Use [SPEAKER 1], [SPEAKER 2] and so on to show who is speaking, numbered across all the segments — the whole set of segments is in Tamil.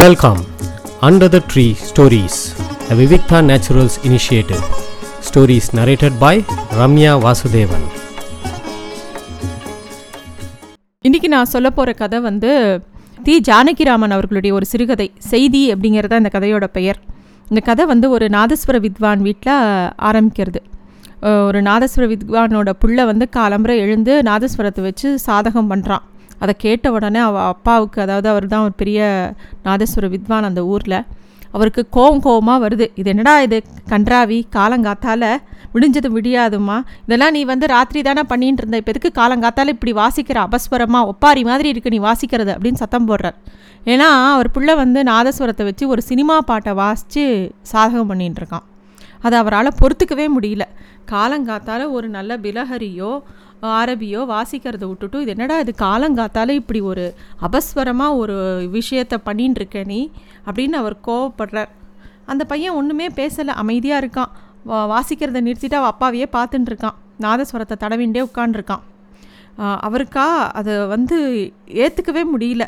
[SPEAKER 1] Welcome under the tree stories a Vivikta naturals initiative stories narrated by Ramya Vasudevan
[SPEAKER 2] இன்னைக்கு நான் சொல்ல போகிற கதை வந்து தி. ஜானகிராமன் அவர்களுடைய ஒரு சிறுகதை செய்தி அப்படிங்கிறது இந்த கதையோட பெயர். இந்த கதை வந்து ஒரு நாதஸ்வர வித்வான் வீட்டில் ஆரம்பிக்கிறது. ஒரு நாதஸ்வர வித்வானோட புள்ள வந்து காலம்புரை எழுந்து நாதஸ்வரத்தை வச்சு சாதகம் பண்ணுறான் அதை கேட்ட உடனே அவ அப்பாவுக்கு அதாவது அவர் தான் ஒரு பெரிய நாதஸ்வர வித்வான் அந்த ஊரில் அவருக்கு கோவம் கோவமாக வருது. இது என்னடா இது? கன்றாவி காலங்காத்தால் விடிஞ்சது விடியாதுமா இதெல்லாம் நீ வந்து ராத்திரி தானே பண்ணிட்டு இருந்த. இப்போ எதுக்கு காலங்காத்தால் இப்படி வாசிக்கிற? அபஸ்வரமாக ஒப்பாரி மாதிரி இருக்குது நீ வாசிக்கிறது அப்படின்னு சத்தம் போடுறார். ஏன்னா அவர் பிள்ளை வந்து நாதஸ்வரத்தை வச்சு ஒரு சினிமா பாட்டை வாசித்து சாதகம் பண்ணிகிட்டு இருக்கான். அதை அவரால் பொறுத்துக்கவே முடியல. காலங்காத்தால ஒரு நல்ல பிலஹரியோ ஆரபியோ வாசிக்கிறத விட்டுட்டு இது என்னடா இது காலங்காத்தால இப்படி ஒரு அபஸ்வரமாக ஒரு விஷயத்தை பண்ணின்னு இருக்க நீ? அப்படின்னு அவர் கோவப்படுறார். அந்த பையன் ஒன்றுமே பேசலை அமைதியாக இருக்கான். வா வாசிக்கிறத நிறுத்திட்டு அவள் அப்பாவையே பார்த்துட்டு இருக்கான் நாதஸ்வரத்தை தடவிண்டே உட்காண்டிருக்கான் அவருக்கா அதை வந்து ஏற்றுக்கவே முடியல.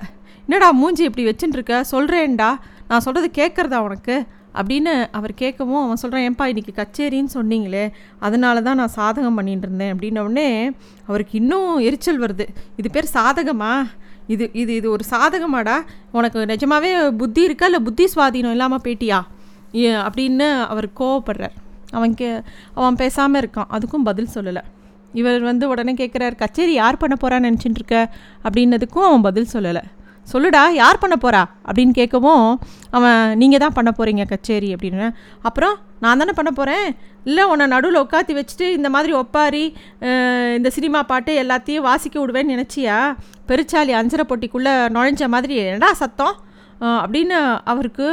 [SPEAKER 2] என்னடா மூஞ்சி இப்படி வச்சுட்டுருக்க சொல்கிறேன்டா நான் சொல்கிறது கேட்குறதா உனக்கு? அப்படின்னு அவர் கேட்கவும் அவன் சொல்கிறான் ஏன்பா இன்றைக்கி கச்சேரின்னு சொன்னீங்களே அதனால தான் நான் சாதகம் பண்ணிட்டு இருந்தேன். அப்படின்னோடனே அவருக்கு இன்னும் எரிச்சல் வருது. இது பேர் சாதகமா? இது இது இது ஒரு சாதகமாடா? உனக்கு நிஜமாவே புத்தி இருக்கா? இல்லை புத்தி சுவாதீனம் இல்லாமல் போயிட்டியா ஏ- அப்படின்னு அவர் கோவப்படுறார். அவன் கே அவன் பேசாமல் இருக்கான். அதுக்கும் பதில் சொல்லலை. இவர் வந்து உடனே கேட்குறாரு கச்சேரி யார் பண்ண போகிறான்னு நினச்சிட்டு இருக்க? அப்படின்னதுக்கும் அவன் பதில் சொல்லலை. சொல்லுடா யார் பண்ண போகிறா அப்படின்னு கேட்கவும் அவன் நீங்கள் தான் பண்ண போகிறீங்க கச்சேரி அப்படின்னு. அப்புறம் நான் தானே பண்ண போகிறேன் இல்லை உன்னை நடுவில் உட்காத்தி வச்சுட்டு இந்த மாதிரி ஒப்பாரி இந்த சினிமா பாட்டு எல்லாத்தையும் வாசிக்க விடுவேன்னு நினச்சியா? பெருச்சாலி அஞ்சரை பொட்டிக்குள்ளே நுழைஞ்ச மாதிரி என்னடா சத்தம்? அப்படின்னு அவருக்கு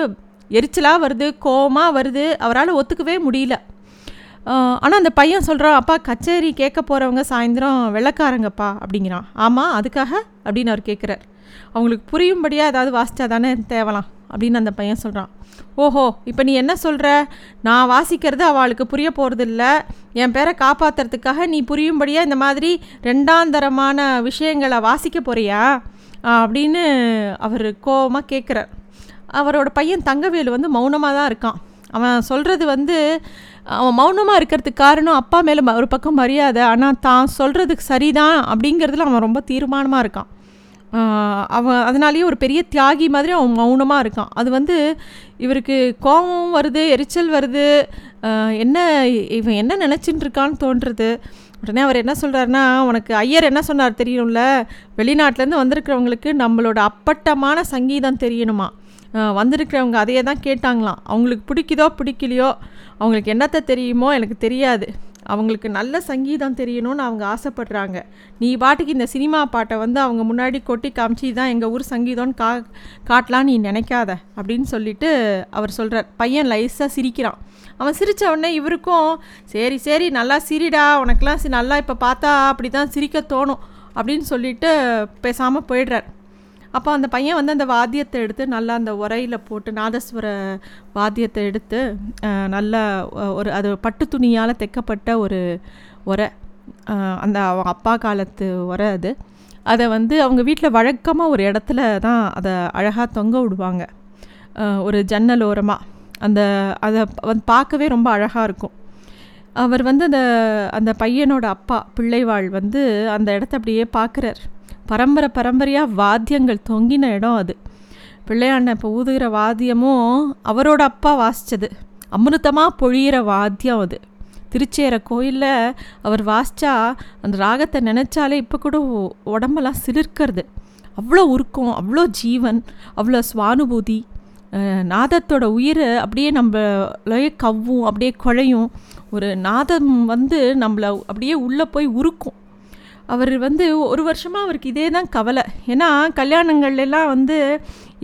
[SPEAKER 2] எரிச்சலாக வருது கோவமாக வருது. அவரால் ஒத்துக்கவே முடியல. ஆனால் அந்த பையன் சொல்கிறான் அப்பா கச்சேரி கேட்க போகிறவங்க சாயந்தரம் வெள்ளைக்காரங்கப்பா அப்படிங்கிறான். ஆமாம் அதுக்காக? அப்படின்னு அவர் கேட்குறார். அவங்களுக்கு புரியும்படியாக ஏதாவது வாசித்தா தானே தேவலாம். அப்படின்னு அந்த பையன் சொல்கிறான் ஓஹோ இப்போ நீ என்ன சொல்கிற நான் வாசிக்கிறது அவளுக்கு புரிய போகிறதில்ல என் பேரை காப்பாற்றுறதுக்காக நீ புரியும்படியாக இந்த மாதிரி ரெண்டாந்தரமான விஷயங்களை வாசிக்க போறியா? அப்படின்னு அவர் கோவமாக கேட்குறார் அவரோட பையன் தங்கவேலு வந்து மௌனமாக தான் இருக்கான். அவன் சொல்கிறது வந்து அவன் மௌனமாக இருக்கிறதுக்கு காரணம் அப்பா மேலே ஒரு பக்கம் மரியாதை ஆனால் தான் சொல்கிறதுக்கு சரிதான் அப்படிங்கிறதுல அவன் ரொம்ப தீர்மானமாக இருக்கான். அவன் அதனாலேயே ஒரு பெரிய தியாகி மாதிரி அவன் மௌனமாக இருக்கான். அது வந்து இவருக்கு கோபம் வருது எரிச்சல் வருது. என்ன இவன் என்ன நினச்சின்னு இருக்கான்னு தோன்றுறது. உடனே அவர் என்ன சொல்கிறாருன்னா உனக்கு ஐயர் என்ன சொன்னார் தெரியும்ல? வெளிநாட்டிலேருந்து வந்திருக்கிறவங்களுக்கு நம்மளோட அப்பட்டமான சங்கீதம் தெரியணுமா? வந்திருக்கிறவங்க அதையே தான் கேட்டாங்களாம். அவங்களுக்கு பிடிக்குதோ பிடிக்கலையோ? அவங்களுக்கு என்னத்தை தெரியுமோ? எனக்கு தெரியாது. அவங்களுக்கு நல்ல சங்கீதம் தெரியணும்னு அவங்க ஆசைப்படுறாங்க. நீ பாட்டுக்கு இந்த சினிமா பாட்டை வந்து அவங்க முன்னாடி கொட்டி காமிச்சு தான் எங்கள் ஊர் சங்கீதம்னு கா காட்டலாம் நீ நினைக்காத அப்படின்னு சொல்லிட்டு அவர் சொல்கிறார் பையன் லைஸாக சிரிக்கிறான். அவன் சிரித்த உடனே இவருக்கும் சரி சரி நல்லா சிரிடா உனக்கெல்லாம் சி- நல்லா இப்போ பார்த்தா அப்படி தான் சிரிக்க தோணும் அப்படின்னு சொல்லிட்டு பேசாமல் போயிடுறார். அப்போ அந்த பையன் வந்து அந்த வாத்தியத்தை எடுத்து நல்லா அந்த உரையில் போட்டு நாதஸ்வர வாத்தியத்தை எடுத்து நல்லா ஒரு அது பட்டு துணியால் தைக்கப்பட்ட ஒரு உரை. அந்த அவங்க அப்பா காலத்து உரை அது. அதை வந்து அவங்க வீட்டில் வழக்கமாக ஒரு இடத்துல தான் அதை அழகாக தொங்க விடுவாங்க. ஒரு ஜன்னல் ஓரமாக அந்த அதை வந்து பார்க்கவே ரொம்ப அழகாக இருக்கும். அவர் வந்து அந்த அந்த பையனோட அப்பா பிள்ளைவாள் வந்து அந்த இடத்த அப்படியே பார்க்குறார். பரம்பரை பரம்பரையாக வாத்தியங்கள் தொங்கின இடம் அது. பிள்ளையாண்ட இப்போ ஊதுகிற வாத்தியமும் அவரோட அப்பா வாசித்தது அமிர்தமாக பொழியிற வாத்தியம் அது. திருச்சேர கோயிலில் அவர் வாசித்தா அந்த ராகத்தை நினச்சாலே இப்போ கூட உடம்பெல்லாம் சிலிர்க்கிறது. அவ்வளோ உருக்கம் அவ்வளோ ஜீவன் அவ்வளோ சுவானுபூதி. நாதத்தோட உயிர் அப்படியே நம்மளையே கவ்வும் அப்படியே குழையும். ஒரு நாதம் வந்து நம்மளை அப்படியே உள்ளே போய் உருக்கும். அவர் வந்து ஒரு வருஷமாக அவருக்கு இதே தான் கவலை. ஏன்னா கல்யாணங்கள்லாம் வந்து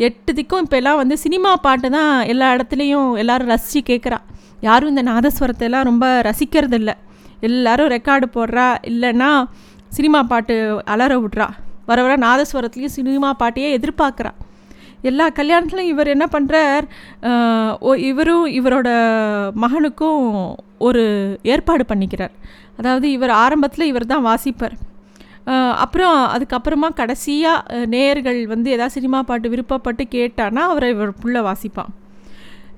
[SPEAKER 2] எட்டு திக்கும் இப்போல்லாம் வந்து சினிமா பாட்டு தான் எல்லா இடத்துலையும் எல்லோரும் ரசித்து கேட்குறா யாரும் இந்த நாதஸ்வரத்தை எல்லாம் ரொம்ப ரசிக்கிறது இல்லை எல்லாரும் ரெக்கார்டு போடுறா இல்லைன்னா சினிமா பாட்டு அலற விட்றா. வர வர நாதஸ்வரத்துலேயும் சினிமா பாட்டையே எதிர்பார்க்குறா எல்லா கல்யாணத்துலையும் இவர் என்ன பண்ணுறார் இவரும் இவரோட மகனுக்கும் ஒரு ஏற்பாடு பண்ணிக்கிறார். அதாவது இவர் ஆரம்பத்தில் இவர் தான் வாசிப்பார் அப்புறம் அதுக்கப்புறமா கடைசியாக நேயர்கள் வந்து ஏதாவது சினிமா பாட்டு விருப்பப்பட்டு கேட்டானா அவரை இவர் புள்ள வாசிப்பான்.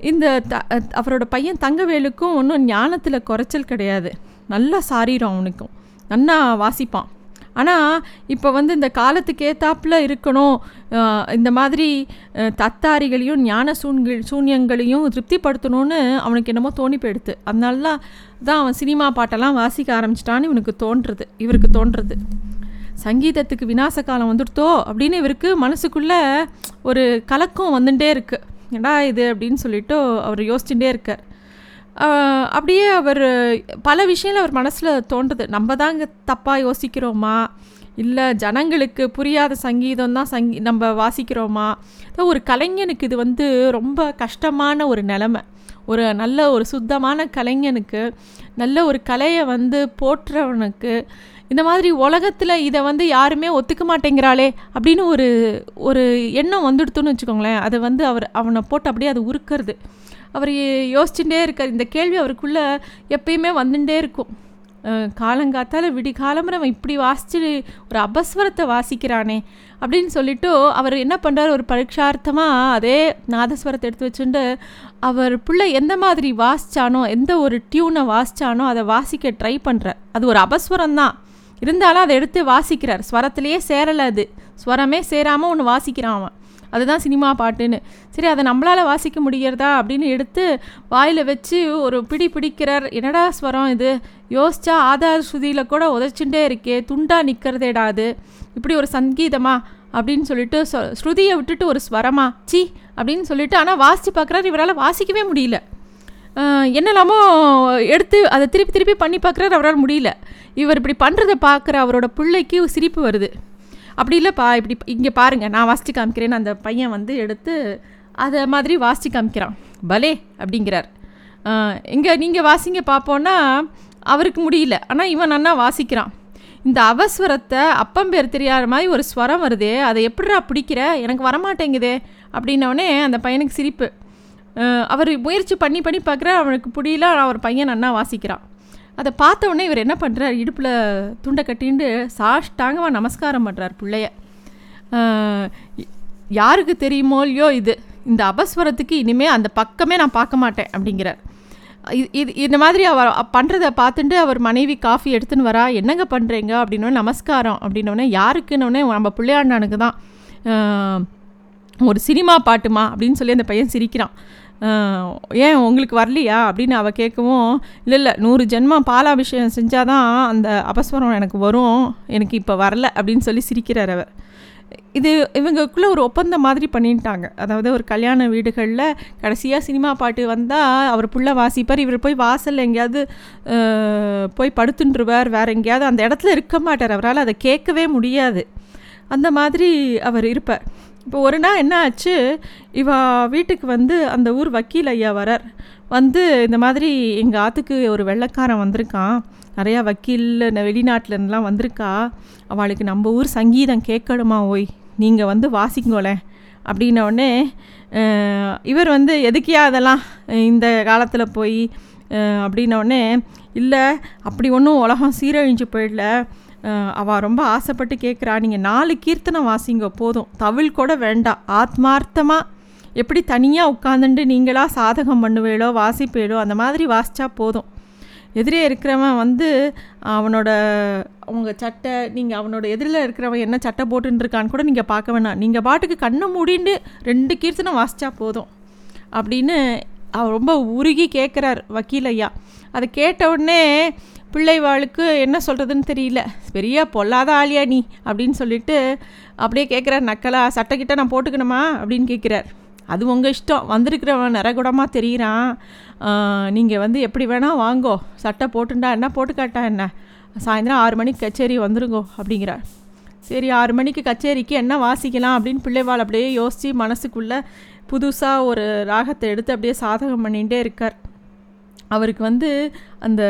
[SPEAKER 2] இந்த த அவரோட பையன் தங்கவேலுக்கும் ஒன்றும் ஞானத்தில் குறைச்சல் கிடையாது. நல்லா சாரீரம் அவனுக்கும். நன்னா வாசிப்பான். ஆனால் இப்போ வந்து இந்த காலத்துக்கு ஏத்தாப்பில் இருக்கணும். இந்த மாதிரி தத்தாரிகளையும் ஞான சூன்கள் சூன்யங்களையும் திருப்திப்படுத்தணும்னு அவனுக்கு என்னமோ தோணி போயிடுது அதனால தான் தான் அவன் சினிமா பாட்டெல்லாம் வாசிக்க ஆரம்பிச்சிட்டான்னு இவனுக்கு தோன்றுறது இவருக்கு தோன்றுறது. சங்கீதத்துக்கு விநாச காலம் வந்துடுத்தோ அப்படின்னு இவருக்கு மனசுக்குள்ளே ஒரு கலக்கம் வந்துட்டே இருக்கு. ஏடா இது அப்படின்னு சொல்லிட்டு அவர் யோசிச்சுட்டே இருக்கார். அப்படியே அவர் பல விஷயங்கள் அவர் மனசில் தோன்றுது. நம்ம தாங்க தப்பாக யோசிக்கிறோமா? இல்லை ஜனங்களுக்கு புரியாத சங்கீதம் தான் நம்ம வாசிக்கிறோமா? ஒரு கலைஞனுக்கு இது வந்து ரொம்ப கஷ்டமான ஒரு நிலமை. ஒரு நல்ல ஒரு சுத்தமான கலைஞனுக்கு நல்ல ஒரு கலையை வந்து போற்றுறவனுக்கு இந்த மாதிரி உலகத்தில் இதை வந்து யாருமே ஒத்துக்க மாட்டேங்கிறாளே அப்படின்னு ஒரு ஒரு எண்ணம் வந்துடுத்துன்னு வச்சுக்கோங்களேன். அதை வந்து அவர் அவனை போட்டு அப்படியே அது உருக்கிறது. அவர் யோசிச்சுட்டே இருக்கார். இந்த கேள்வி அவருக்குள்ளே எப்பயுமே வந்துட்டே இருக்கும். காலங்காத்தால் விடி அவன் இப்படி வாசிச்சு ஒரு அபஸ்வரத்தை வாசிக்கிறானே அப்படின்னு சொல்லிட்டு அவர் என்ன பண்ணுறாரு ஒரு பரீட்சார்த்தமாக அதே நாதஸ்வரத்தை எடுத்து வச்சுட்டு அவர் பிள்ளை எந்த மாதிரி வாசிச்சானோ எந்த ஒரு டியூனை வாசித்தானோ அதை வாசிக்க ட்ரை பண்ணுறார் அது ஒரு அபஸ்வரம் தான் இருந்தாலும் அதை எடுத்து வாசிக்கிறார். ஸ்வரத்திலேயே சேரலை அது. ஸ்வரமே சேராமல் ஒன்று வாசிக்கிறான் அவன். அதுதான் சினிமா பாட்டுன்னு. சரி அதை நம்மளால் வாசிக்க முடிகிறதா அப்படின்னு எடுத்து வாயில் வச்சு ஒரு பிடி பிடிக்கிறார். என்னடா ஸ்வரம் இது? யோசிச்சா ஆதார் ஸ்ருதியில் கூட உதச்சுட்டே இருக்கே துண்டா நிற்கிறதேடா அது. இப்படி ஒரு சங்கீதமா அப்படின்னு சொல்லிட்டு சொ ஸ்ருதியை விட்டுட்டு ஒரு ஸ்வரமா சி அப்படின்னு சொல்லிட்டு ஆனால் வாசித்து பார்க்குறாரு. இவரால் வாசிக்கவே முடியல. என்னெல்லாமோ எடுத்து அதை திருப்பி திருப்பி பண்ணி பார்க்குறாரு. அவரால் முடியல. இவர் இப்படி பண்ணுறதை பார்க்குற அவரோட பிள்ளைக்கு சிரிப்பு வருது. அப்படி இல்லைப்பா இப்படி இங்கே பாருங்கள் நான் வாசித்து காமிக்கிறேன்னு அந்த பையன் வந்து எடுத்து அதை மாதிரி வாசித்து காமிக்கிறான். பலே அப்படிங்கிறார். இங்கே நீங்கள் வாசிங்க பார்ப்போன்னா அவருக்கு முடியல. ஆனால் இவன் நன்னா வாசிக்கிறான். இந்த அவஸ்வரத்தை அப்பம் பேர் தெரியாத மாதிரி ஒரு ஸ்வரம் வருதே அதை எப்படிடா பிடிக்கிற? எனக்கு வரமாட்டேங்குதே அப்படின்னோடனே அந்த பையனுக்கு சிரிப்பு. அவர் முயற்சி பண்ணி பண்ணி பார்க்குற அவனுக்கு புரியல அவர் பையன் நன்னா வாசிக்கிறான். அதை பார்த்த உடனே இவர் என்ன பண்ணுறார் இடுப்பில் துண்டை கட்டிண்டு சாஷ்டாங்கமாக நமஸ்காரம் பண்ணுறார் பிள்ளைய. யாருக்கு தெரியுமோ இல்லையோ இது. இந்த அபஸ்வரத்துக்கு இனிமேல் அந்த பக்கமே நான் பார்க்க மாட்டேன் அப்படிங்கிறார். இது இது இந்த மாதிரி அவர் பண்ணுறதை பார்த்துட்டு அவர் மனைவி காஃபி எடுத்துன்னு வரா. என்னங்க பண்ணுறீங்க அப்படின்னோடனே நமஸ்காரம். அப்படின்னோடனே யாருக்குன்னொடனே நம்ம பிள்ளையாண்டானுக்கு தான் ஒரு சினிமா பாட்டுமா அப்படின்னு சொல்லி அந்த பையன் சிரிக்கிறான். ஏன் உங்களுக்கு வரலையா? அப்படின்னு அவள் கேட்கவும் இல்லை இல்லை நூறு ஜென்மம் பாலாபிஷேகம் செஞ்சால் தான் அந்த அபஸ்வரம் எனக்கு வரும். எனக்கு இப்போ வரல அப்படின்னு சொல்லி சிரிக்கிறார் அவர். இது இவங்களுக்குள்ளே ஒரு ஒப்பந்தம் மாதிரி பண்ணிட்டாங்க. அதாவது ஒரு கல்யாண வீடுகளில் கடைசியாக சினிமா பாட்டு வந்தால் அவர் புள்ள வாசிப்பார். இவர் போய் வாசலில் எங்கேயாவது போய் படுத்துன்றுவார். வேறு எங்கேயாவது அந்த இடத்துல இருக்க மாட்டார். அவரால் அதை கேட்கவே முடியாது. அந்த மாதிரி அவர் இருப்பார். இப்போ ஒரு நாள் என்ன ஆச்சு? இவா வீட்டுக்கு வந்து அந்த ஊர் வக்கீல் ஐயா வரார். வந்து இந்த மாதிரி எங்கள் ஆத்துக்கு ஒரு வெள்ளைக்காரன் வந்திருக்கான். நிறையா வக்கீல் வெளிநாட்டிலருந்துலாம் வந்திருக்கா. அவளுக்கு நம்ம ஊர் சங்கீதம் கேட்கணுமா ஓய் நீங்கள் வந்து வாசிங்கோலேன் அப்படின்னோடனே இவர் வந்து எதுக்கியா அதெல்லாம் இந்த காலத்தில் போய் அப்படின்னோடனே இல்லை அப்படி ஒன்றும் உலகம் சீரழிஞ்சு போயிடல. அவள் ரொம்ப ஆசைப்பட்டு கேட்குறா நீங்கள் நாலு கீர்த்தனை வாசிங்க போதும். தவில் கூட வேண்டாம் ஆத்மார்த்தமாக எப்படி தனியாக உட்காந்துட்டு நீங்களாக சாதகம் பண்ணுவேளோ வாசிப்பேளோ அந்த மாதிரி வாசித்தா போதும். எதிரே இருக்கிறவன் வந்து அவனோட அவங்க சட்டை நீங்கள் அவனோட எதிரில் இருக்கிறவன் என்ன சட்டை போட்டுருக்கான்னு கூட நீங்கள் பார்க்க வேணாம். நீங்கள் பாட்டுக்கு கண்ணை மூடிண்டு ரெண்டு கீர்த்தனம் வாசித்தா போதும். அப்படின்னு அவர் ரொம்ப உருகி கேட்குறார் வக்கீல் ஐயா. அதை கேட்ட உடனே பிள்ளைவாளுக்கு என்ன சொல்கிறதுன்னு தெரியல. பெரிய பொல்லாத ஆளியா நீ? அப்படின்னு சொல்லிட்டு அப்படியே கேட்குறார் நக்கலா சட்டைக்கிட்ட நான் போட்டுக்கணுமா? அப்படின்னு கேட்குறார் அது உங்கள் இஷ்டம். வந்திருக்கிறவன் நிறகுடமாக தெரிகிறான் நீங்கள் வந்து எப்படி வேணால் வாங்கோ. சட்டை போட்டுண்டா என்ன? போட்டு காட்டா என்ன? சாயந்தரம் ஆறு மணிக்கு கச்சேரி வந்துருங்கோ அப்படிங்கிறார். சரி ஆறு மணிக்கு கச்சேரிக்கு என்ன வாசிக்கலாம்? அப்படின்னு பிள்ளைவாள் அப்படியே யோசித்து மனசுக்குள்ளே புதுசாக ஒரு ராகத்தை எடுத்து அப்படியே சாதகம் பண்ணிகிட்டே இருக்கார். அவருக்கு வந்து அந்த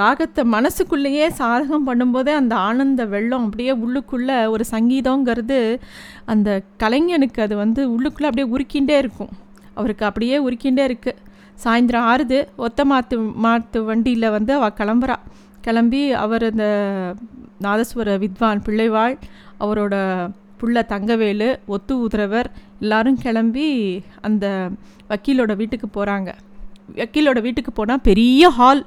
[SPEAKER 2] ராகத்தை மனசுக்குள்ளேயே சாதகம் பண்ணும்போதே அந்த ஆனந்த வெள்ளம் அப்படியே உள்ளுக்குள்ளே ஒரு சங்கீதங்கிறது அந்த கலைஞனுக்கு அது வந்து உள்ளுக்குள்ளே அப்படியே உருக்கிண்டே இருக்கும். அவருக்கு அப்படியே உருக்கிண்டே இருக்குது சாயந்தரம் ஆறுது. ஒத்த மாத்து மாத்து வண்டியில் வந்து அவள் கிளம்புறா. கிளம்பி அவர் இந்த நாதஸ்வர வித்வான் பிள்ளைவாள் அவரோட புள்ள தங்கவேலு ஒத்து உதிரவர் எல்லாரும் கிளம்பி அந்த வக்கீலோட வீட்டுக்கு போகிறாங்க வக்கீலோட வீட்டுக்கு போனால் பெரிய ஹால்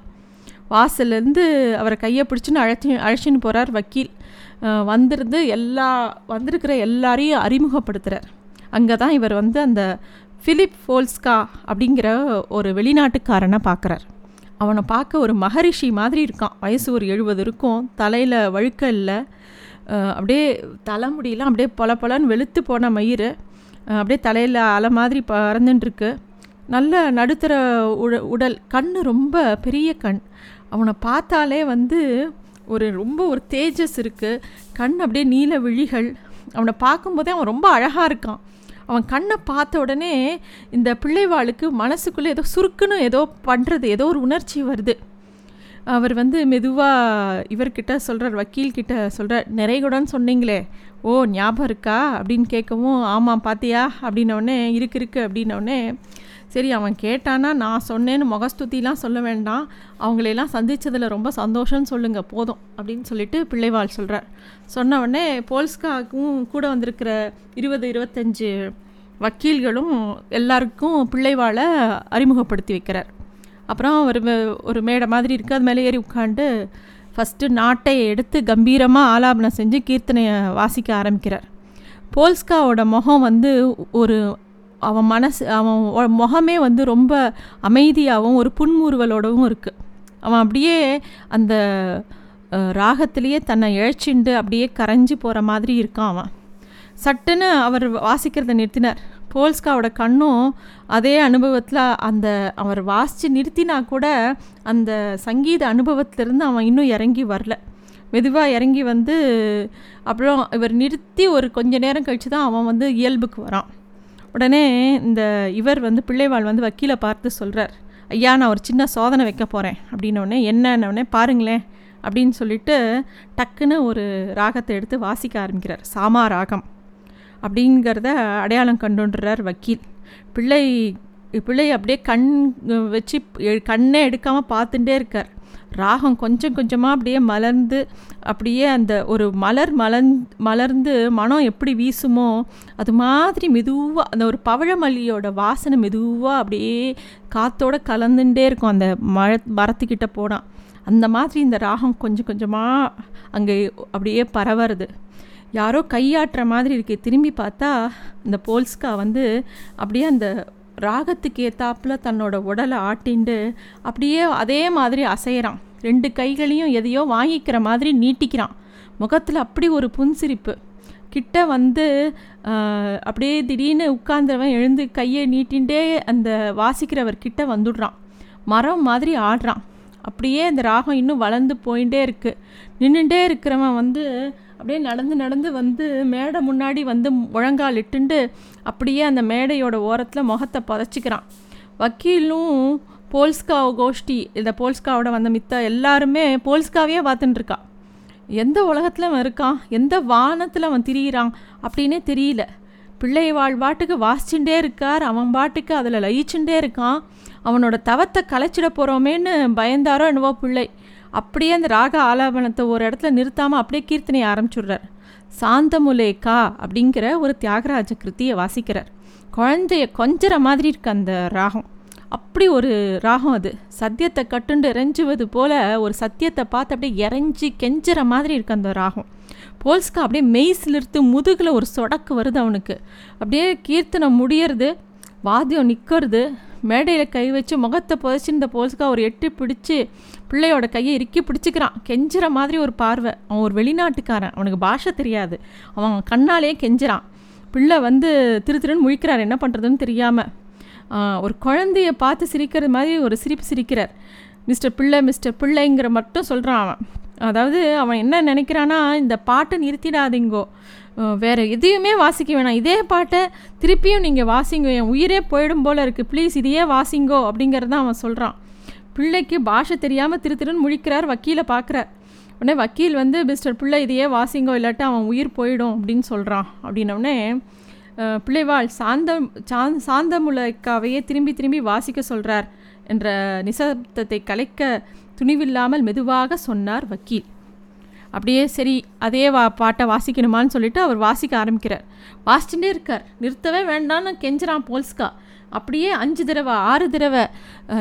[SPEAKER 2] வாசல்லேருந்து அவரை கையை பிடிச்சின்னு அழைச்சி அழைச்சின்னு போகிறார் வக்கீல். வந்திருந்து எல்லா வந்திருக்கிற எல்லாரையும் அறிமுகப்படுத்துகிறார் அங்கே தான் இவர் வந்து அந்த ஃபிலிப் ஃபோல்ஸ்கா அப்படிங்கிற ஒரு வெளிநாட்டுக்காரனை பார்க்குறார். அவனை பார்க்க ஒரு மகரிஷி மாதிரி இருக்கான். வயசு ஒரு எழுபது இருக்கும். தலையில் வழுக்க இல்லை. அப்படியே தலைமுடியெலாம் அப்படியே பொல பொலன்னு வெளுத்து போன மயிர் அப்படியே தலையில் அலை மாதிரி பறந்துட்டுருக்கு. நல்ல நடுத்தர உட உடல் கண் ரொம்ப பெரிய கண். அவனை பார்த்தாலே வந்து ஒரு ரொம்ப ஒரு தேஜஸ் இருக்குது கண் அப்படியே நீல விழிகள். அவனை பார்க்கும்போதே அவன் ரொம்ப அழகாக இருக்கான். அவன் கண்ணை பார்த்த உடனே இந்த பிள்ளைவாளுக்கு மனசுக்குள்ளே ஏதோ சுருக்குன்னு ஏதோ பண்ணுறது ஏதோ ஒரு உணர்ச்சி வருது. அவர் வந்து மெதுவாக இவர்கிட்ட சொல்கிறார் வக்கீல்கிட்ட சொல்கிறார் நிறைகுடன் சொன்னீங்களே. ஓ ஞாபகம் இருக்கா? அப்படின்னு கேட்கவும் ஆமாம் பார்த்தியா அப்படின்னோடனே இருக்கு இருக்கு. அப்படின்னோடனே சரி அவன் கேட்டானா நான் சொன்னேன்னு முகஸ்துதிலாம் சொல்ல வேண்டாம். அவங்களையெல்லாம் சந்தித்ததில் ரொம்ப சந்தோஷம்னு சொல்லுங்கள் போதும் அப்படின்னு சொல்லிட்டு பிள்ளைவாள் சொல்கிறார் சொன்ன உடனே போல்ஸ்காக்கும் கூட வந்திருக்கிற இருபது இருபத்தஞ்சு வக்கீல்களும் எல்லாருக்கும் பிள்ளைவாளை அறிமுகப்படுத்தி வைக்கிறார். அப்புறம் ஒரு மே- ஒரு மேடை மாதிரி இருக்குது அது மேலே ஏறி உட்காந்து ஃபஸ்ட்டு நாட்டை எடுத்து கம்பீரமாக ஆலாபனம் செஞ்சு கீர்த்தனையை வாசிக்க ஆரம்பிக்கிறார். போல்ஸ்காவோட முகம் வந்து ஒரு அவன் மனசு அவன் முகமே வந்து ரொம்ப அமைதியாகவும் ஒரு புன்முறுவலோடவும் இருக்குது அவன் அப்படியே அந்த ராகத்திலேயே தன்னை இழைச்சிண்டு அப்படியே கரைஞ்சு போகிற மாதிரி இருக்கான் அவன். சட்டுன்னு அவர் வாசிக்கிறத நிறுத்தினார். போல்ஸ்காவோட கண்ணும் அதே அனுபவத்தில் அந்த அவர் வாசித்து நிறுத்தினா கூட அந்த சங்கீத அனுபவத்திலேருந்து அவன் இன்னும் இறங்கி வரல. மெதுவாக இறங்கி வந்து அப்புறம் இவர் நிறுத்தி ஒரு கொஞ்ச நேரம் கழித்து தான் அவன் வந்து இயல்புக்கு வரான். உடனே இந்த இவர் வந்து பிள்ளைவாள் வந்து வக்கீலை பார்த்து சொல்கிறார் ஐயா நான் ஒரு சின்ன சோதனை வைக்க போகிறேன் அப்படின்னோடனே என்னன்னொடனே பாருங்களேன். அப்படின்னு சொல்லிட்டு டக்குன்னு ஒரு ராகத்தை எடுத்து வாசிக்க ஆரம்பிக்கிறார். சாமா ராகம். அப்படிங்கிறத அடையாளம் கண்டுன்றார் வக்கீல். பிள்ளை பிள்ளை அப்படியே கண் வச்சு கண்ணே எடுக்காமல் பார்த்துட்டே இருக்கார். ராகம் கொஞ்சம் கொஞ்சமாக அப்படியே மலர்ந்து அப்படியே அந்த ஒரு மலர் மலர் மலர்ந்து மனம் எப்படி வீசுமோ அது மாதிரி மெதுவாக அந்த ஒரு பவழமல்லியோட வாசனை மெதுவாக அப்படியே காத்தோட கலந்துட்டே இருக்கும். அந்த மழ மரத்துக்கிட்ட போனால் அந்த மாதிரி இந்த ராகம் கொஞ்சம் கொஞ்சமாக அங்கே அப்படியே பரவறது யாரோ கையாட்டுற மாதிரி இருக்கு. திரும்பி பார்த்தா இந்த போல்ஸ்கா வந்து அப்படியே அந்த ராகத்துக்கு ஏத்தாப்புல தன்னோட உடலை ஆட்டிண்டு அப்படியே அதே மாதிரி அசைகிறான் ரெண்டு கைகளையும் எதையோ வாங்கிக்கிற மாதிரி நீட்டிக்கிறான். முகத்தில் அப்படி ஒரு புன்சிரிப்பு. கிட்ட வந்து அப்படியே திடீர்னு உட்கார்ந்தவன் எழுந்து கையை நீட்டின்டே அந்த வாசிக்கிறவர் கிட்ட வந்துடுறான். மரம் மாதிரி ஆடுறான். அப்படியே அந்த ராகம் இன்னும் வளர்ந்து போயிட்டே இருக்குது நின்றுட்டே இருக்கிறவன் வந்து அப்படியே நடந்து நடந்து வந்து மேடை முன்னாடி வந்து முழங்கால் இட்டுண்டு அப்படியே அந்த மேடையோட ஓரத்தில் முகத்தை புதைச்சிக்கிறான். வக்கீலும் போல்ஸ்கா கோஷ்டி இந்த போல்ஸ்காவோட வந்த மித்த எல்லாருமே போல்ஸ்காவே பார்த்துட்டுருக்கா எந்த உலகத்தில் அவன் இருக்கான் எந்த வானத்தில் அவன் திரியிறான்? அப்படின்னே தெரியல. பிள்ளை வாழ் பாட்டுக்கு வாசிச்சுட்டே இருக்கார். அவன் பாட்டுக்கு அதில் லயிச்சுட்டே இருக்கான். அவனோட தவத்தை கலைச்சிட போகிறோமேன்னு பயந்தாரோ என்னவோ பிள்ளை. அப்படியே அந்த ராக ஆலாபனத்தை ஒரு இடத்துல நிறுத்தாமல் அப்படியே கீர்த்தனையை ஆரம்பிச்சுடுறார். சாந்தமுலேகா அப்படிங்கிற ஒரு தியாகராஜ கிருத்தியை வாசிக்கிறார். குழந்தைய கொஞ்சற மாதிரி இருக்கு அந்த ராகம். அப்படி ஒரு ராகம் அது. சத்தியத்தை கட்டுண்டு இறைஞ்சுவது போல ஒரு சத்தியத்தை பார்த்து அப்படியே இறைஞ்சி கெஞ்சுற மாதிரி இருக்கு அந்த ராகம். போல்ஸ்கா அப்படியே மெய் சிலிர்த்து முதுகில் ஒரு சொடக்கு வருது அவனுக்கு. அப்படியே கீர்த்தனை முடியறது வாத்தியம் நிற்கிறது மேடையில் கை வச்சு முகத்தை புதைச்சி இந்த போல்ஸ்கா ஒரு எட்டு பிடிச்சி பிள்ளையோட கையை இறுக்கி பிடிச்சிக்கிறான். கெஞ்சுற மாதிரி ஒரு பார்வை. அவன் ஒரு வெளிநாட்டுக்காரன். அவனுக்கு பாஷை தெரியாது. அவன் கண்ணாலேயே கெஞ்சுறான். பிள்ளை வந்து திரு திருன்னு முழிக்கிறார். என்ன பண்ணுறதுன்னு தெரியாமல் ஒரு குழந்தைய பார்த்து சிரிக்கிறது மாதிரி ஒரு சிரிப்பு சிரிக்கிறார். மிஸ்டர் பிள்ளை மிஸ்டர் பிள்ளைங்கிற மட்டும் சொல்கிறான் அவன். அதாவது அவன் என்ன நினைக்கிறான்னா இந்த பாட்டை நிறுத்திடாதீங்கோ. வேறு எதையுமே வாசிக்க வேணாம். இதே பாட்டை திருப்பியும் நீங்கள் வாசிங்க. என் உயிரே போயிடும் போல் இருக்குது ப்ளீஸ் இதையே வாசிங்கோ அப்படிங்கிறது தான் அவன் சொல்கிறான் பிள்ளைக்கு பாஷை தெரியாமல் திரு திருன்னு முழிக்கிறார் வக்கீலை பார்க்குறார். உடனே வக்கீல் வந்து மிஸ்டர் பிள்ளை இதையே வாசிங்கோ இல்லாட்டி அவன் உயிர் போயிடும் அப்படின்னு சொல்கிறான் அப்படின்னோடனே பிள்ளைவாள் சாந்தம் சாந் சாந்தமுலைக்காவையே திரும்பி திரும்பி வாசிக்க சொல்கிறார் என்ற நிசப்தத்தை கலைக்க துணிவில்லாமல் மெதுவாக சொன்னார் வக்கீல். அப்படியே சரி அதே வா பாட்டை வாசிக்கணுமான்னு சொல்லிட்டு அவர் வாசிக்க ஆரம்பிக்கிறார். வாசிச்சுட்டே இருக்கார். நிறுத்தவே வேண்டாம்னு கெஞ்சுறான் போல்ஸ்கா. அப்படியே அஞ்சு தடவை ஆறு தடவை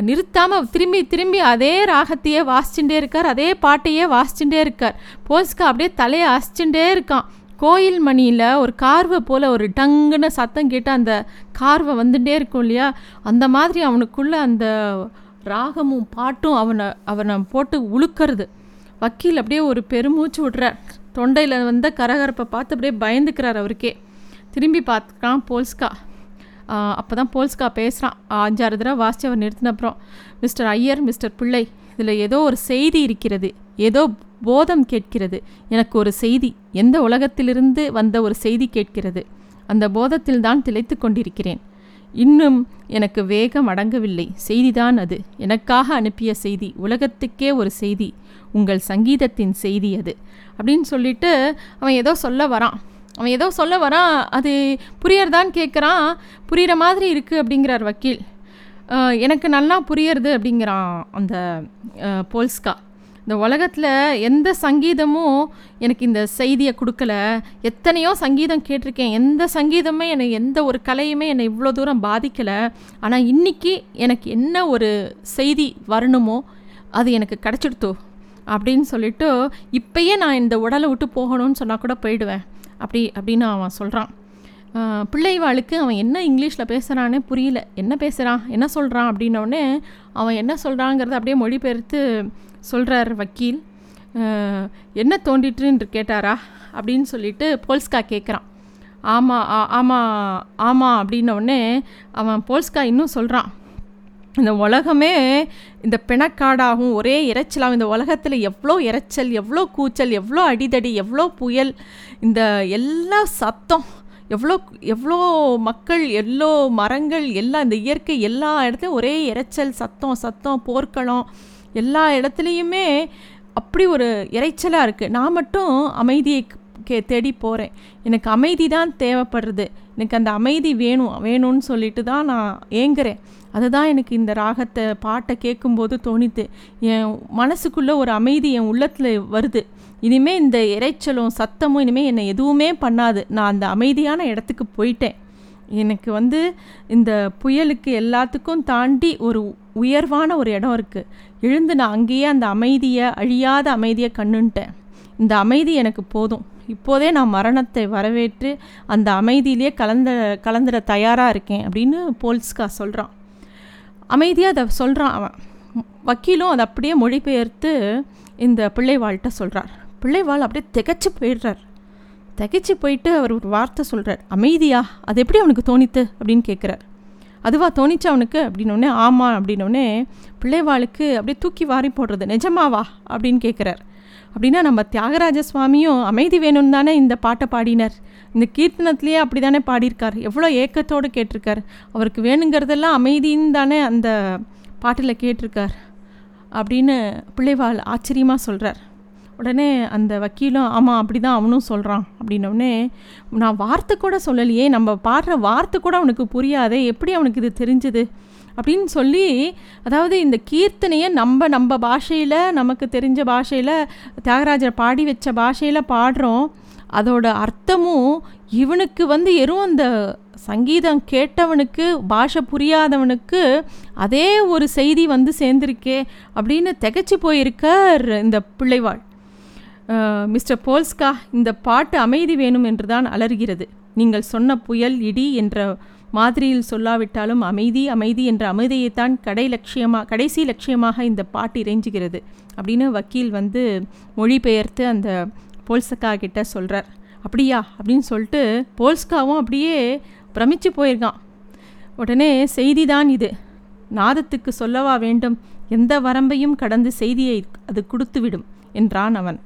[SPEAKER 2] நிறுத்தாமல் திரும்பி திரும்பி அதே ராகத்தையே வாசிச்சுட்டே இருக்கார். அதே பாட்டையே வாசிச்சுட்டே இருக்கார். போல்ஸ்கா அப்படியே தலையை அசிச்சுட்டே இருக்கான். கோயில் மணியில் ஒரு கார்வை போல் ஒரு டங்குன்னு சத்தம் கேட்டு அந்த கார்வை வந்துட்டே இருக்கும் இல்லையா? அந்த மாதிரி அவனுக்குள்ளே அந்த ராகமும் பாட்டும் அவனை அவனை போட்டு உழுக்கிறது. வக்கீல் அப்படியே ஒரு பெருமூச்சு விட்றார் தொண்டையில் வந்த கரகரப்பை பார்த்து அப்படியே பயந்துக்கிறார் அவருக்கே. திரும்பி பார்த்துக்கான் போல்ஸ்கா. அப்போ தான் போல்ஸ்கா பேசுகிறான் அஞ்சாறு தடவை வாசித்து அவர் நிறுத்தின அப்புறம் மிஸ்டர் ஐயர் மிஸ்டர் பிள்ளை இதில் ஏதோ ஒரு செய்தி இருக்கிறது. ஏதோ போதம் கேட்கிறது. எனக்கு ஒரு செய்தி. எந்த உலகத்திலிருந்து வந்த ஒரு செய்தி கேட்கிறது. அந்த போதத்தில் தான் திளைத்து கொண்டிருக்கிறேன். இன்னும் எனக்கு வேகம் அடங்கவில்லை. செய்திதான் அது. எனக்காக அனுப்பிய செய்தி. உலகத்துக்கே ஒரு செய்தி. உங்கள் சங்கீதத்தின் செய்தி அது. அப்படின்னு சொல்லிட்டு அவன் ஏதோ சொல்ல வரான். அவன் ஏதோ சொல்ல வரான் அது புரியறதான்னு கேட்குறான் புரிகிற மாதிரி இருக்குது அப்படிங்கிறார் வக்கீல். எனக்கு நல்லா புரியறது அப்படிங்கிறான் அந்த போல்ஸ்கா. இந்த உலகத்தில் எந்த சங்கீதமும் எனக்கு இந்த செய்தியை கொடுக்கல. எத்தனையோ சங்கீதம் கேட்டிருக்கேன். எந்த சங்கீதமே என்னை எந்த ஒரு கலையுமே என்னை இவ்வளோ தூரம் பாதிக்கலை. ஆனால் இன்னைக்கு எனக்கு என்ன ஒரு செய்தி வரணுமோ அது எனக்கு கிடச்சிடுத்தோ அப்படின்னு சொல்லிட்டு இப்பயே நான் இந்த உடலை விட்டு போகணும்னு சொன்னால் கூட போயிடுவேன். அப்படி அப்படின்னு அவன் சொல்கிறான் பிள்ளைவாளுக்கு அவன் என்ன இங்கிலீஷில் பேசுகிறானே புரியல. என்ன பேசுகிறான் என்ன சொல்கிறான் அப்படின்னோடனே அவன் என்ன சொல்கிறாங்கிறத அப்படியே மொழிபெயர்த்து சொல்கிறார் வக்கீல். என்ன தோண்டிட்டுன்னு கேட்டாரா? அப்படின்னு சொல்லிட்டு போல்ஸ்கா கேட்குறான் ஆமாம் ஆமாம் ஆமாம் அப்படின்னோடனே அவன் போல்ஸ்கா இன்னும் சொல்கிறான் இந்த உலகமே இந்த பிணக்காடாகும் ஒரே இறைச்சலாகும் இந்த உலகத்தில் எவ்வளோ இறைச்சல் எவ்வளோ கூச்சல் எவ்வளோ அடிதடி எவ்வளோ புயல் இந்த எல்லா சத்தம் எவ்வளோ எவ்வளோ மக்கள் எவ்வளோ மரங்கள் எல்லாம் இந்த இயற்கை எல்லா இடத்துலையும் ஒரே இரைச்சல் சத்தம் சத்தம் போர்க்களம் எல்லா இடத்துலையுமே அப்படி ஒரு இரைச்சலாக இருக்குது நான் மட்டும் அமைதியை கே தேடி போகிறேன் எனக்கு அமைதி தான் தேவைப்படுறது. எனக்கு அந்த அமைதி வேணும் வேணும்னு சொல்லிட்டு தான் நான் ஏங்குறேன். அதுதான் எனக்கு இந்த ராகத்தை பாட்டை கேட்கும்போது தோணித்து என் மனசுக்குள்ளே ஒரு அமைதி என் உள்ளத்தில் வருது. இனிமேல் இந்த இரைச்சலும் சத்தமும் இனிமேல் என்னை எதுவுமே பண்ணாது. நான் அந்த அமைதியான இடத்துக்கு போயிட்டேன். எனக்கு வந்து இந்த புயலுக்கு எல்லாத்துக்கும் தாண்டி ஒரு உயர்வான ஒரு இடம் இருக்குது எழுந்து நான் அங்கேயே அந்த அமைதியை அழியாத அமைதியை கண்ணுன்ட்டேன். இந்த அமைதி எனக்கு போதும். இப்போதே நான் மரணத்தை வரவேற்று அந்த அமைதியிலே கலந்த கலந்துட தயாராக இருக்கேன் அப்படின்னு போல்ஸ்கா சொல்கிறான் அமைதியாக அதை சொல்கிறான் அவன். வக்கீலும் அதை அப்படியே மொழிபெயர்த்து இந்த பிள்ளைவாள்கிட்ட சொல்கிறார் பிள்ளைவாள் அப்படியே திகச்சு போயிடுறார். திகைச்சு போயிட்டு அவர் ஒரு வார்த்தை சொல்கிறார் அமைதியா? அது எப்படி அவனுக்கு தோணித்து? அப்படின்னு கேட்குறார். அதுவா தோணிச்சு அவனுக்கு? அப்படின்னோடனே ஆமாம் அப்படின்னோடனே பிள்ளைவாளுக்கு அப்படியே தூக்கி வாரி போடுறது நிஜமாவா? அப்படின்னு கேட்குறார். அப்படின்னா நம்ம தியாகராஜ சுவாமியும் அமைதி வேணும்னு தானே இந்த பாட்டை பாடினார். இந்த கீர்த்தனத்திலேயே அப்படி தானே பாடியிருக்கார். எவ்வளோ ஏக்கத்தோடு கேட்டிருக்கார். அவருக்கு வேணுங்கிறதெல்லாம் அமைதின்னு தானே அந்த பாட்டில் கேட்டிருக்கார். அப்படின்னு பிள்ளைவாள் ஆச்சரியமாக சொல்கிறார் உடனே அந்த வக்கீலும் ஆமாம் அப்படி தான் அவனும் சொல்கிறான் அப்படின்னோடனே நான் வார்த்தை கூட சொல்லலையே. நம்ம பாடுற வார்த்தை கூட அவனுக்கு புரியாதே. எப்படி அவனுக்கு இது தெரிஞ்சுது? அப்படின்னு சொல்லி அதாவது இந்த கீர்த்தனையை நம்ம நம்ம பாஷையில் நமக்கு தெரிஞ்ச பாஷையில் தியாகராஜர் பாடி வச்ச பாஷையில் பாடுறோம். அதோட அர்த்தமும் இவனுக்கு வந்து எறும் அந்த சங்கீதம் கேட்டவனுக்கு பாஷை புரியாதவனுக்கு அதே ஒரு செய்தி வந்து சேர்ந்திருக்கே அப்படின்னு திகச்சு போயிருக்கார் இந்த பிள்ளைவாள். மிஸ்டர் போல்ஸ்கா இந்த பாட்டு அமைதி வேணும் என்று தான் அலறுகிறது. நீங்கள் சொன்ன புயல் இடி என்ற மாதிரியில் சொல்லாவிட்டாலும் அமைதி அமைதி என்ற அமைதியைத்தான் கடை லட்சியமாக கடைசி லட்சியமாக இந்த பாட்டு இறைஞ்சுகிறது அப்படின்னு வக்கீல் வந்து மொழிபெயர்த்து அந்த போல்ஸ்கா கிட்ட சொல்கிறார் அப்படியா? அப்படின்னு சொல்லிட்டு போல்ஸ்காவும் அப்படியே பிரமிச்சு போயிருக்கான். உடனே செய்திதான் இது. நாதத்துக்கு சொல்லவா வேண்டும்? எந்த வரம்பையும் கடந்து செய்தியை அது கொடுத்துவிடும் என்றான் அவன்.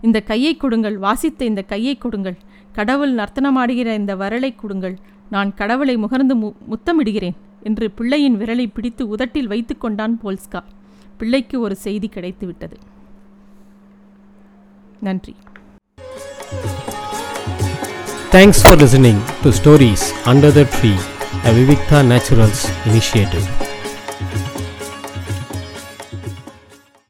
[SPEAKER 2] இந்த கையை கொடுங்கள். வாசித்த இந்த கையை கொடுங்கள். கடவுள் நர்த்தனமாடுகிற இந்த வரலை கொடுங்கள். நான் கடவுளை முகர்ந்து மு முத்தமிடுகிறேன் என்று பிள்ளையின் விரலை பிடித்து உதட்டில் வைத்து கொண்டான் போல்ஸ்கா. பிள்ளைக்கு ஒரு செய்தி கிடைத்துவிட்டது. நன்றி.
[SPEAKER 1] Thanks for listening to stories under the tree a Vivikta naturals initiative